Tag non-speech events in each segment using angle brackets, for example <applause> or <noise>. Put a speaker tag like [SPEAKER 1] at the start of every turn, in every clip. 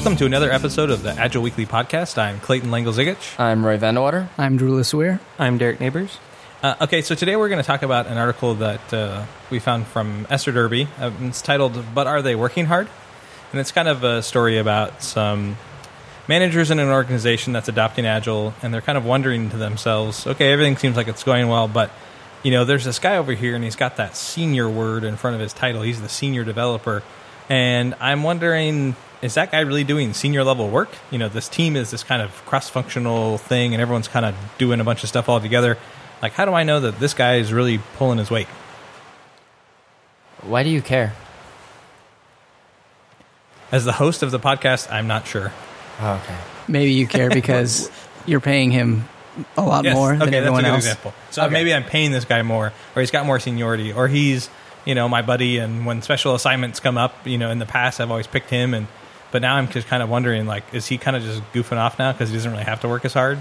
[SPEAKER 1] Welcome to another episode of the Agile Weekly Podcast. I'm Clayton Lengel-Zigich.
[SPEAKER 2] I'm Roy van de Water.
[SPEAKER 3] I'm Drew LeSueur.
[SPEAKER 4] I'm Derek Neighbors.
[SPEAKER 1] Uh, okay, so today we're going to talk about an article that uh, we found from Esther Derby. Uh, it's titled "But Are They Working Hard?" and it's kind of a story about some managers in an organization that's adopting Agile, and they're kind of wondering to themselves, "Okay, everything seems like it's going well, but you know, there's this guy over here, and he's got that senior word in front of his title. He's the senior developer, and I'm wondering." Is that guy really doing senior level work? You know, this team is this kind of cross functional thing, and everyone's kind of doing a bunch of stuff all together like, how do I know that this guy is really pulling his weight?
[SPEAKER 2] Why do you care?
[SPEAKER 1] As the host of the podcast, I'm not sure.
[SPEAKER 2] Oh, okay.
[SPEAKER 3] Maybe you care <laughs> because you're paying him a lot
[SPEAKER 1] Yes,
[SPEAKER 3] more than
[SPEAKER 1] okay, that's a
[SPEAKER 3] everyone
[SPEAKER 1] good
[SPEAKER 3] else.
[SPEAKER 1] example. So
[SPEAKER 2] Okay.
[SPEAKER 1] maybe I'm paying this guy more, or he's got more seniority, or he's, you know, my buddy. And when special assignments come up, you know, in the past, I've always picked him, and but now I'm just kind of wondering, like, is he kind of just goofing off now because he doesn't really have to work as hard?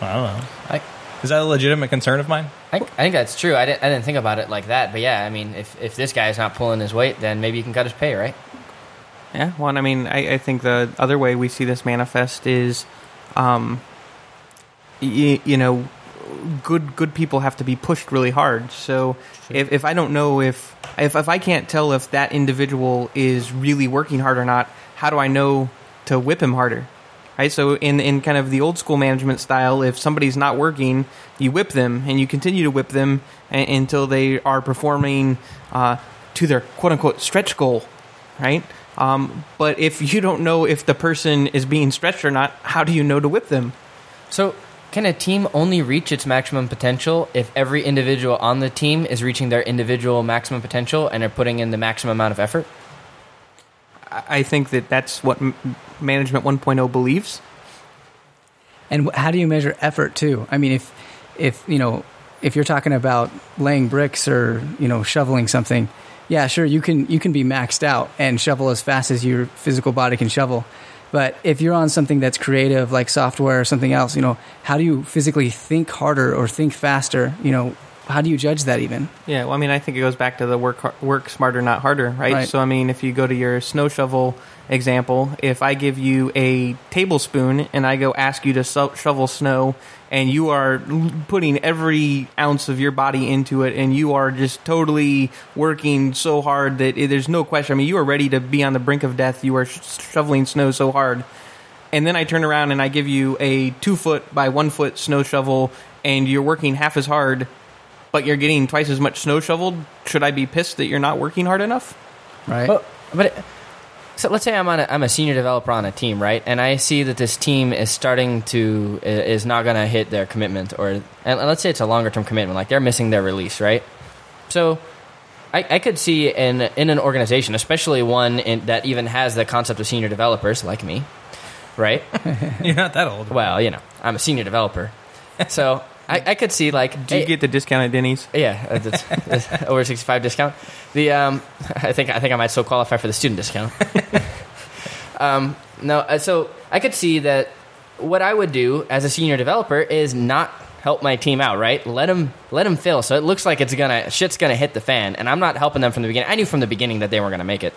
[SPEAKER 1] I don't know.
[SPEAKER 2] I,
[SPEAKER 1] Is that a legitimate concern of mine?
[SPEAKER 2] I, I think that's true. I didn't, I didn't think about it like that. But yeah, I mean, if, if this guy's not pulling his weight, then maybe you can cut his pay, right?
[SPEAKER 4] Yeah, well, I mean, I, I think the other way we see this manifest is, um, y- you know, good good people have to be pushed really hard. So if, if I don't know if, if if I can't tell if that individual is really working hard or not, how do I know to whip him harder? Right. So in in kind of the old school management style, if somebody's not working, you whip them and you continue to whip them a- until they are performing uh, to their quote unquote stretch goal. Right. Um, but if <laughs> you don't know if the person is being stretched or not, how do you know to whip them?
[SPEAKER 2] So, can a team only reach its maximum potential if every individual on the team is reaching their individual maximum potential and are putting in the maximum amount of effort?
[SPEAKER 4] I think that that's what Management 1.0 believes.
[SPEAKER 3] And how do you measure effort too? I mean, if if you know if you're talking about laying bricks or you know shoveling something, yeah, sure you can you can be maxed out and shovel as fast as your physical body can shovel. But if you're on something that's creative like software or something else, you know, how do you physically think harder or think faster? You know, how do you judge that even?
[SPEAKER 4] Yeah, well, I mean, I think it goes back to the work work smarter, not harder, right?
[SPEAKER 3] Right.
[SPEAKER 4] So, I mean, if you go to your snow shovel example, if I give you a tablespoon and I go ask you to so- shovel snow, and you are putting every ounce of your body into it, and you are just totally working so hard that it, there's no question. I mean, you are ready to be on the brink of death. You are sh- shoveling snow so hard. And then I turn around and I give you a two foot by one foot snow shovel, and you're working half as hard but you're getting twice as much snow shoveled, should I be pissed that you're not working hard enough?
[SPEAKER 3] Right?
[SPEAKER 2] Well, but it, so let's say I'm on a, I'm a senior developer on a team, right? And I see that this team is starting to is not going to hit their commitment, or and let's say it's a longer term commitment, like they're missing their release, right? So. I, I could see in in an organization, especially one in, that even has the concept of senior developers like me, right? <laughs>
[SPEAKER 1] You're not that old.
[SPEAKER 2] well, you know, I'm a senior developer, so I, I could see like
[SPEAKER 4] Do you
[SPEAKER 2] hey-
[SPEAKER 4] get the discount at Denny's?
[SPEAKER 2] yeah, uh, that's, <laughs> that's over sixty five discount. The um, I think I think I might still qualify for the student discount. <laughs> um, no, uh, so I could see that what I would do as a senior developer is not help my team out, right? Let them let them fail, so it looks like it's gonna shit's gonna hit the fan, and I'm not helping them from the beginning. I knew from the beginning that they weren't gonna make it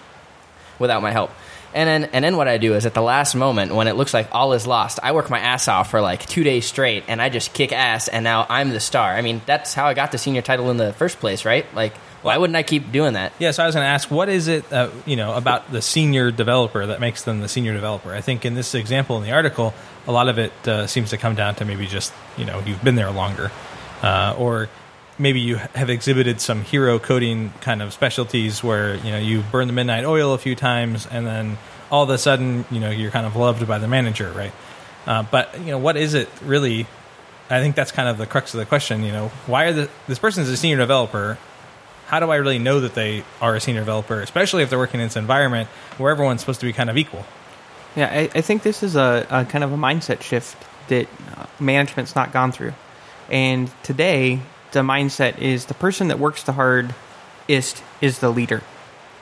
[SPEAKER 2] without my help. And then, and then what I do is at the last moment when it looks like all is lost, I work my ass off for like two days straight, and I just kick ass, and now I'm the star. I mean, that's how I got the senior title in the first place, right? Like, why wouldn't I keep doing that?
[SPEAKER 1] Yeah, so I was going to ask, what is it, uh, you know, about the senior developer that makes them the senior developer? I think in this example in the article, a lot of it uh, seems to come down to maybe just, you know, you've been there longer, uh, or maybe you have exhibited some hero coding kind of specialties where you know you burn the midnight oil a few times, and then all of a sudden, you know, you're kind of loved by the manager, right? Uh, but you know, what is it really? I think that's kind of the crux of the question. You know, why are the this person's a senior developer? how do I really know that they are a senior developer, especially if they're working in this environment where everyone's supposed to be kind of equal?
[SPEAKER 4] Yeah, I, I think this is a, a kind of a mindset shift that uh, management's not gone through. And today, the mindset is the person that works the hardest is the leader.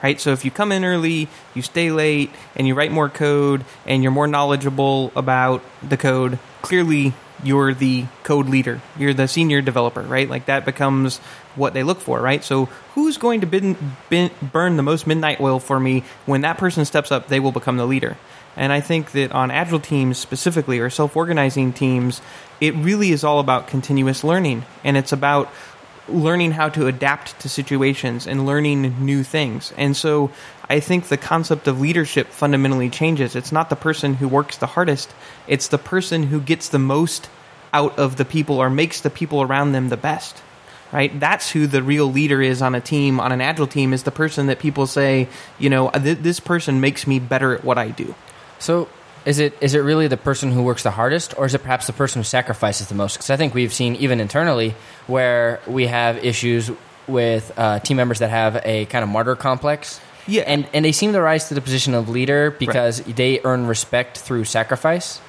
[SPEAKER 4] Right? So if you come in early, you stay late, and you write more code, and you're more knowledgeable about the code, clearly you're the code leader, you're the senior developer, right? Like that becomes what they look for, right? So who's going to bin, bin, burn the most midnight oil for me? When that person steps up, they will become the leader. And I think that on agile teams specifically, or self organizing teams, it really is all about continuous learning. And it's about learning how to adapt to situations and learning new things. And so I think the concept of leadership fundamentally changes. It's not the person who works the hardest, it's the person who gets the most out of the people or makes the people around them the best. Right? That's who the real leader is on a team, on an agile team, is the person that people say, you know, this person makes me better at what I do.
[SPEAKER 2] So is it is it really the person who works the hardest, or is it perhaps the person who sacrifices the most? Because I think we've seen even internally where we have issues with uh, team members that have a kind of martyr complex.
[SPEAKER 4] Yeah.
[SPEAKER 2] and and they seem to rise to the position of leader because they earn respect through sacrifice.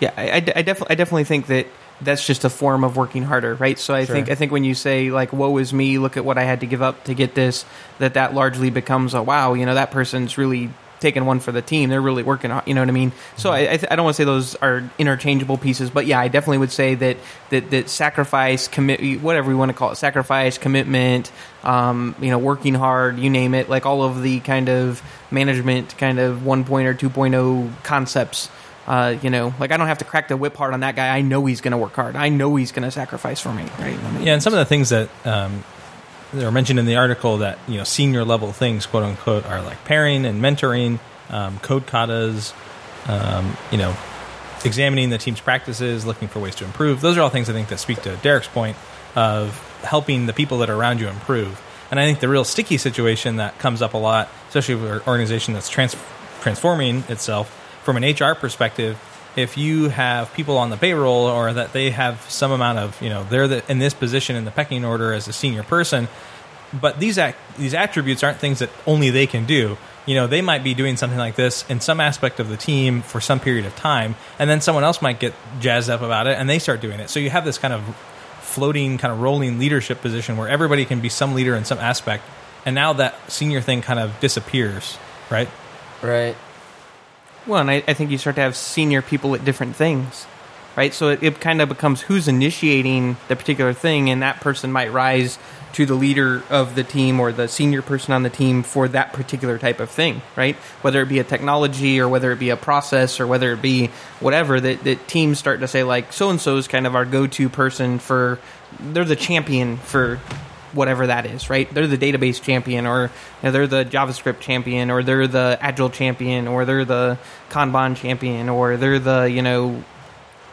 [SPEAKER 4] Yeah, I, I, I definitely I definitely think that that's just a form of working harder, right? So I
[SPEAKER 2] Sure.
[SPEAKER 4] think I think when you say like "woe is me," look at what I had to give up to get this, that that largely becomes a wow, you know, that person's really taking one for the team. They're really working, hard, you know what I mean? So I I, th- I don't want to say those are interchangeable pieces, but yeah, I definitely would say that that that sacrifice, commit, whatever we want to call it, sacrifice, commitment, um, you know, working hard, you name it, like all of the kind of management kind of 1.0 point or 2.0 concepts uh, you know, like I don't have to crack the whip hard on that guy. I know he's going to work hard. I know he's going to sacrifice for me, right?
[SPEAKER 1] Yeah, and some of the things that um, that are mentioned in the article that you know senior level things, quote unquote, are like pairing and mentoring, um, code katas, um, you know, examining the team's practices, looking for ways to improve. Those are all things I think that speak to Derek's point of helping the people that are around you improve. And I think the real sticky situation that comes up a lot, especially with an organization that's trans- transforming itself from an HR perspective, if you have people on the payroll or that they have some amount of, you know, they're the, in this position in the pecking order as a senior person, but these act, these attributes aren't things that only they can do. You know, they might be doing something like this in some aspect of the team for some period of time, and then someone else might get jazzed up about it and they start doing it. So you have this kind of floating, kind of rolling leadership position where everybody can be some leader in some aspect, and now that senior thing kind of disappears, right?
[SPEAKER 2] Right.
[SPEAKER 4] Well, and I, I think you start to have senior people at different things, right? So it, it kind of becomes who's initiating the particular thing, and that person might rise to the leader of the team or the senior person on the team for that particular type of thing, right? Whether it be a technology or whether it be a process or whether it be whatever, that, that teams start to say, like, so and so is kind of our go to person for, they're the champion for whatever that is, right? They're the database champion, or you know, they're the JavaScript champion, or they're the Agile champion, or they're the Kanban champion, or they're the you know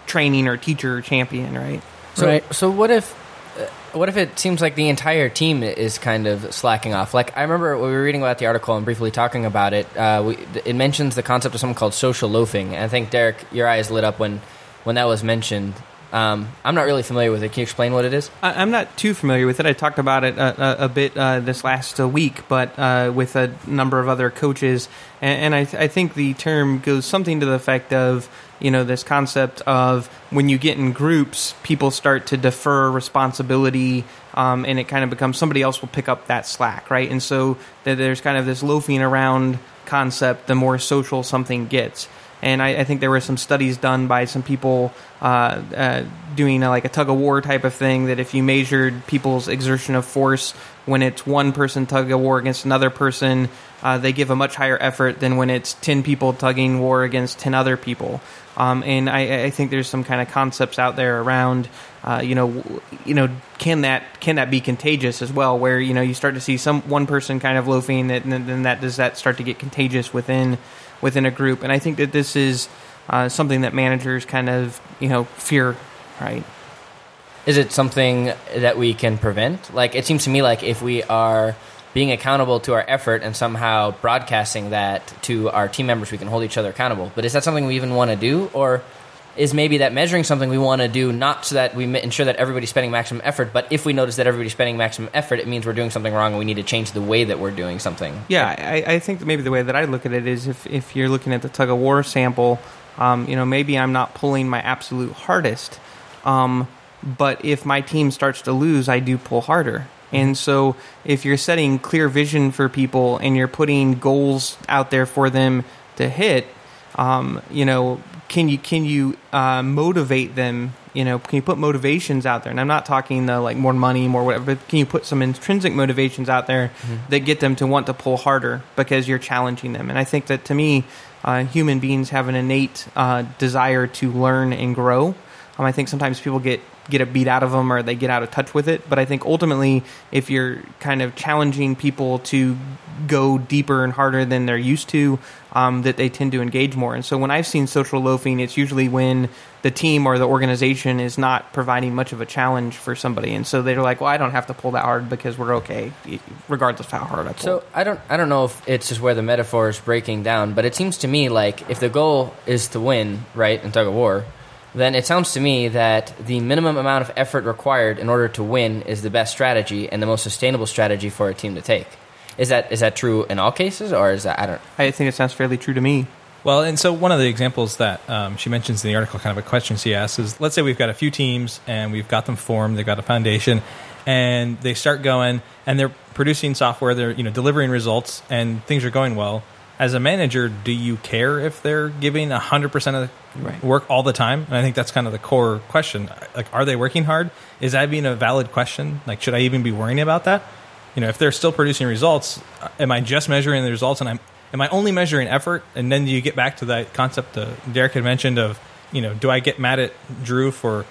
[SPEAKER 4] training or teacher champion, right?
[SPEAKER 2] So,
[SPEAKER 3] Right.
[SPEAKER 2] so what if, uh, what if it seems like the entire team is kind of slacking off? Like I remember we were reading about the article and briefly talking about it. Uh, we, it mentions the concept of something called social loafing, and I think Derek, your eyes lit up when when that was mentioned. Um, I'm not really familiar with it. Can you explain what it is?
[SPEAKER 4] I, I'm not too familiar with it. I talked about it a, a, a bit uh, this last uh, week, but uh, with a number of other coaches, and, and I, th- I think the term goes something to the effect of you know this concept of when you get in groups, people start to defer responsibility, um, and it kind of becomes somebody else will pick up that slack, right? And so th- there's kind of this loafing around concept. The more social something gets. And I, I think there were some studies done by some people uh, uh, doing a, like a tug of war type of thing. That if you measured people's exertion of force when it's one person tug of war against another person, uh, they give a much higher effort than when it's ten people tugging war against ten other people. Um, and I, I think there's some kind of concepts out there around, uh, you know, you know, can that can that be contagious as well? Where you know you start to see some one person kind of loafing, and then that does that start to get contagious within within a group? And I think that this is uh, something that managers kind of you know fear, right?
[SPEAKER 2] Is it something that we can prevent? Like, it seems to me like if we are being accountable to our effort and somehow broadcasting that to our team members, we can hold each other accountable. But is that something we even want to do? Or is maybe that measuring something we want to do not so that we ensure that everybody's spending maximum effort, but if we notice that everybody's spending maximum effort, it means we're doing something wrong and we need to change the way that we're doing something?
[SPEAKER 4] Yeah, I, I think maybe the way that I look at it is if, if you're looking at the tug of war sample, um, you know, maybe I'm not pulling my absolute hardest, um, but if my team starts to lose, I do pull harder. And so if you're setting clear vision for people and you're putting goals out there for them to hit, um, you know, can you can you uh, motivate them you know can you put motivations out there? And I'm not talking the like more money, more whatever, but can you put some intrinsic motivations out there that get them to want to pull harder because you're challenging them? And I think that to me, uh, human beings have an innate uh, desire to learn and grow. Um, I think sometimes people get get a beat out of them or they get out of touch with it. But I think ultimately, if you're kind of challenging people to go deeper and harder than they're used to, um, that they tend to engage more. And so when I've seen social loafing, it's usually when the team or the organization is not providing much of a challenge for somebody, and so they're like, "Well, I don't have to pull that hard because we're okay, regardless of how hard I pull."
[SPEAKER 2] So I don't I don't know if it's just where the metaphor is breaking down, but it seems to me like if the goal is to win, right, in tug of war, then it sounds to me that the minimum amount of effort required in order to win is the best strategy and the most sustainable strategy for a team to take. Is that is that true in all cases, or is that I don't?
[SPEAKER 4] I think it sounds fairly true to me.
[SPEAKER 1] Well, and so one of the examples that um, she mentions in the article, kind of a question she asks, is let's say we've got a few teams and we've got them formed, they've got a foundation, and they start going and they're producing software, they're you know delivering results, and things are going well. As a manager, do you care if they're giving hundred percent of the
[SPEAKER 2] Right.
[SPEAKER 1] work all the time? And I think that's kind of the core question. Like, are they working hard? Is that being a valid question? Like, should I even be worrying about that? You know, if they're still producing results, uh, am I just measuring the results and I'm am I only measuring effort? And then you get back to that concept that Derek had mentioned of, you know, do I get mad at Drew for,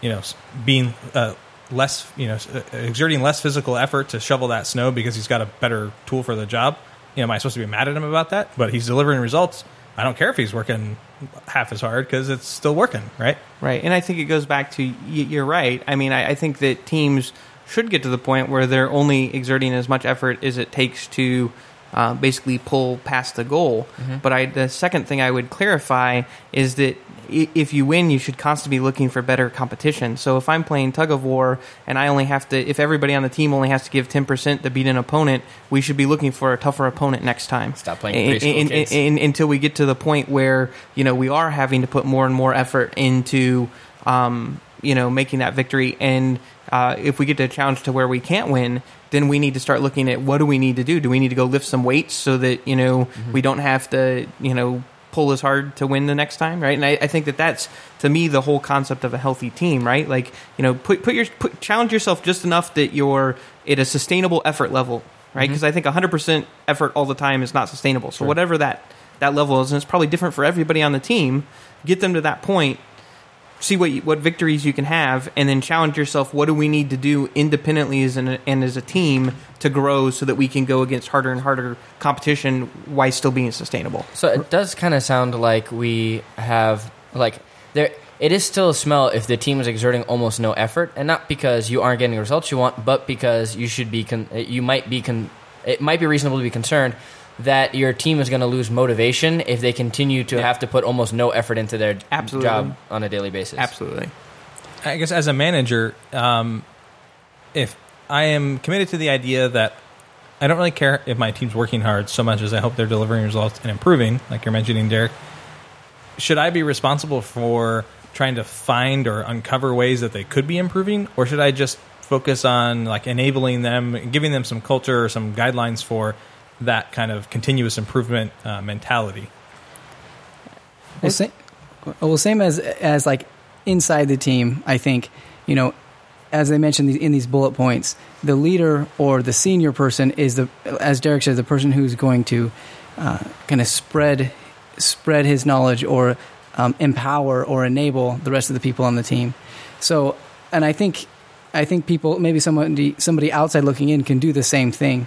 [SPEAKER 1] you know, being uh, less, you know, uh, exerting less physical effort to shovel that snow because he's got a better tool for the job? You know, am I supposed to be mad at him about that? But he's delivering results. I don't care if he's working half as hard because it's still working, right?
[SPEAKER 4] Right, and I think it goes back to you're right. I mean, I, I think that teams should get to the point where they're only exerting as much effort as it takes to uh, basically pull past the goal. But I, the second thing I would clarify is that if you win, you should constantly be looking for better competition. So if I'm playing tug of war and I only have to, if everybody on the team only has to give 10% to beat an opponent, we should be looking for a tougher opponent next time.
[SPEAKER 2] Stop playing
[SPEAKER 4] and-
[SPEAKER 2] kids.
[SPEAKER 4] and- until we get to the point where you know we are having to put more and more effort into um, you know making that victory and uh, if we get to a challenge to where we can't win then we need to start looking at what do we need to do? Do we need to go lift some weights so that you know
[SPEAKER 2] Mm-hmm.
[SPEAKER 4] we don't have to you know pull as hard to win the next time right? And I, I think that that's to me the whole concept of a healthy team right? Like you know put put your put, challenge yourself just enough that you're at a sustainable effort level right? Because i think 100% effort all the time is not sustainable. So whatever that that level is and it's probably different for everybody on the team get them to that point see what you, what victories you can have and then challenge yourself what do we need to do independently as an, and as a team to grow so that we can go against harder and harder competition while still being sustainable
[SPEAKER 2] So it does kind of sound like we have like there. It is still a smell if the team is exerting almost no effort, and not because you aren't getting the results you want, but because you should be. Con- you might be. Con- it might be reasonable to be concerned that your team is going to lose motivation if they continue to
[SPEAKER 4] Yeah.
[SPEAKER 2] have to put almost no effort into their
[SPEAKER 4] Absolutely.
[SPEAKER 2] job on a daily basis.
[SPEAKER 4] absolutely
[SPEAKER 1] I guess as a manager, um, if I am committed to the idea that I don't really care if my team's working hard so much as I hope they're delivering results and improving, like you're mentioning, Derek, should I be responsible for trying to find or uncover ways that they could be improving, or should I just focus on like enabling them, giving them some culture or some guidelines for that kind of continuous improvement uh, mentality?
[SPEAKER 3] Well, same, well, same as as like inside the team. I think you know, as they mentioned in these bullet points, the leader or the senior person is the, as Derek said, the person who's going to uh, kind of spread spread his knowledge or um, empower or enable the rest of the people on the team. So, and I think I think people maybe somebody somebody outside looking in can do the same thing.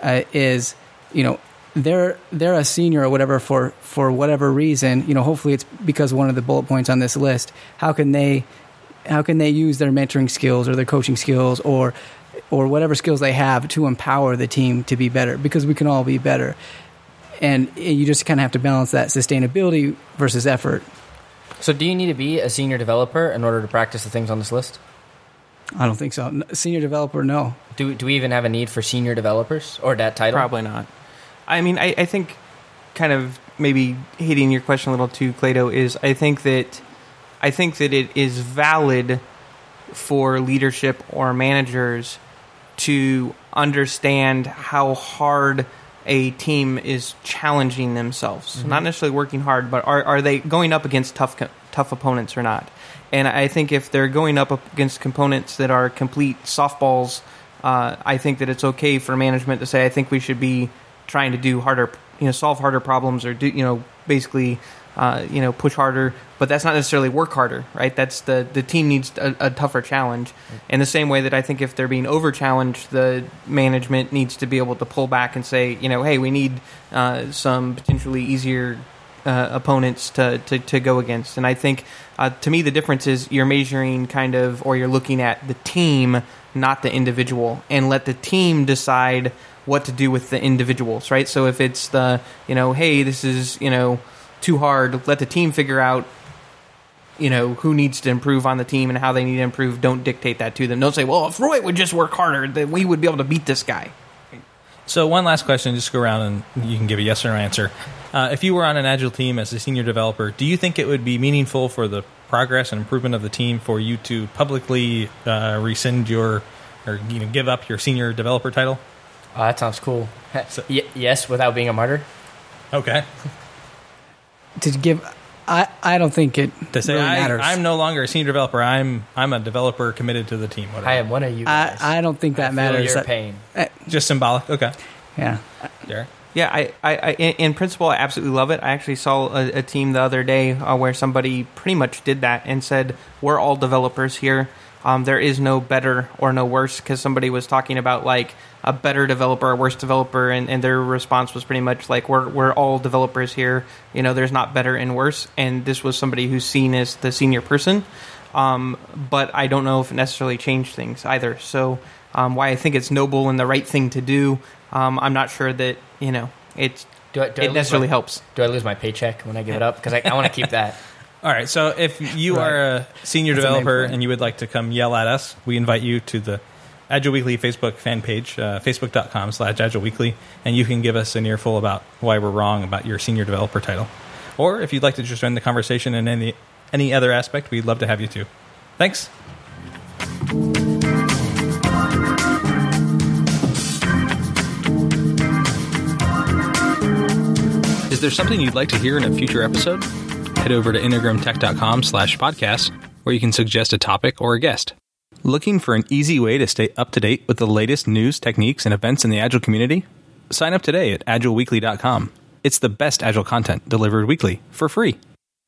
[SPEAKER 3] Uh, is you know they're they're a senior or whatever for for whatever reason. You know, hopefully it's because one of the bullet points on this list. How can they how can they use their mentoring skills or their coaching skills or or whatever skills they have to empower the team to be better? Because we can all be better. And you just kind of have to balance that sustainability versus effort.
[SPEAKER 2] So, do you need to be a senior developer in order to practice the things on this list?
[SPEAKER 3] I don't think so. Senior developer, no.
[SPEAKER 2] Do do we even have a need for senior developers or that title?
[SPEAKER 4] Probably not. I mean, I, I think kind of maybe hitting your question a little too, Clado, is I think that I think that it is valid for leadership or managers to understand how hard a team is challenging themselves. Not necessarily working hard, but are, are they going up against tough tough opponents or not. And I think if they're going up against components that are complete softballs, uh, I think that it's okay for management to say, I think we should be trying to do harder, you know, solve harder problems or do, you know, basically, uh, you know, push harder. But that's not necessarily work harder, right? That's the the team needs a, a tougher challenge. In the same way that I think if they're being over challenged, the management needs to be able to pull back and say, you know, hey, we need uh, some potentially easier uh, opponents to, to, to go against. And I think uh, to me, the difference is you're measuring kind of, or you're looking at the team, not the individual, and let the team decide what to do with the individuals, right? So if it's the, you know, hey, this is, you know, too hard, let the team figure out, you know, who needs to improve on the team and how they need to improve. Don't dictate that to them. Don't say, well, if Roy would just work harder, then we would be able to beat this guy.
[SPEAKER 1] So one last question, just go around and you can give a yes or no answer. Uh, if you were on an agile team as a senior developer, do you think it would be meaningful for the progress and improvement of the team for you to publicly uh, rescind your or you know give up your senior developer title?
[SPEAKER 2] Oh, that sounds cool.
[SPEAKER 1] So-
[SPEAKER 2] Y- yes, without being a martyr.
[SPEAKER 1] Okay,
[SPEAKER 3] To give, I I don't think it
[SPEAKER 1] to say
[SPEAKER 3] really
[SPEAKER 1] I,
[SPEAKER 3] matters.
[SPEAKER 1] I'm no longer a senior developer. I'm I'm a developer committed to the team. Whatever.
[SPEAKER 2] I am one of you
[SPEAKER 3] I,
[SPEAKER 2] guys.
[SPEAKER 3] I don't think that
[SPEAKER 2] feel
[SPEAKER 3] matters.
[SPEAKER 2] your
[SPEAKER 3] That-
[SPEAKER 2] pain.
[SPEAKER 1] just symbolic. Okay,
[SPEAKER 3] yeah.
[SPEAKER 1] Derek.
[SPEAKER 4] Yeah, I, I, I in, in principle, I absolutely love it. I actually saw a, a team the other day uh, where somebody pretty much did that and said, "We're all developers here. Um, there is no better or no worse." Because somebody was talking about like a better developer, a worse developer, and, and their response was pretty much like, "We're we're all developers here. You know, there's not better and worse." And this was somebody who's seen as the senior person, um, but I don't know if it necessarily changed things either. So, um, why I think it's noble and the right thing to do, um, I'm not sure that you know it's
[SPEAKER 2] Do I, do
[SPEAKER 4] it necessarily
[SPEAKER 2] my,
[SPEAKER 4] helps.
[SPEAKER 2] Do I lose my paycheck when I give it up? Because I, I want to keep that. <laughs>
[SPEAKER 1] All right. So if you
[SPEAKER 3] Right.
[SPEAKER 1] are a senior
[SPEAKER 3] That's the main
[SPEAKER 1] developer
[SPEAKER 3] point.
[SPEAKER 1] and you would like to come yell at us, we invite you to the Agile Weekly Facebook fan page, uh, facebook.com slash Agile Weekly, and you can give us an earful about why we're wrong about your senior developer title. Or if you'd like to just join the conversation in any, any other aspect, we'd love to have you too. Thanks. Is there something you'd like to hear in a future episode? Head over to integrumtech.com slash podcast, where you can suggest a topic or a guest. Looking for an easy way to stay up to date with the latest news, techniques, and events in the Agile community? Sign up today at agileweekly.com. It's the best Agile content delivered weekly for free.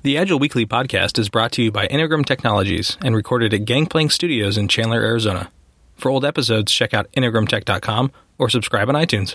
[SPEAKER 1] The Agile Weekly podcast is brought to you by Integrum Technologies and recorded at Gangplank Studios in Chandler, Arizona. For old episodes, check out integrumtech.com or subscribe on iTunes.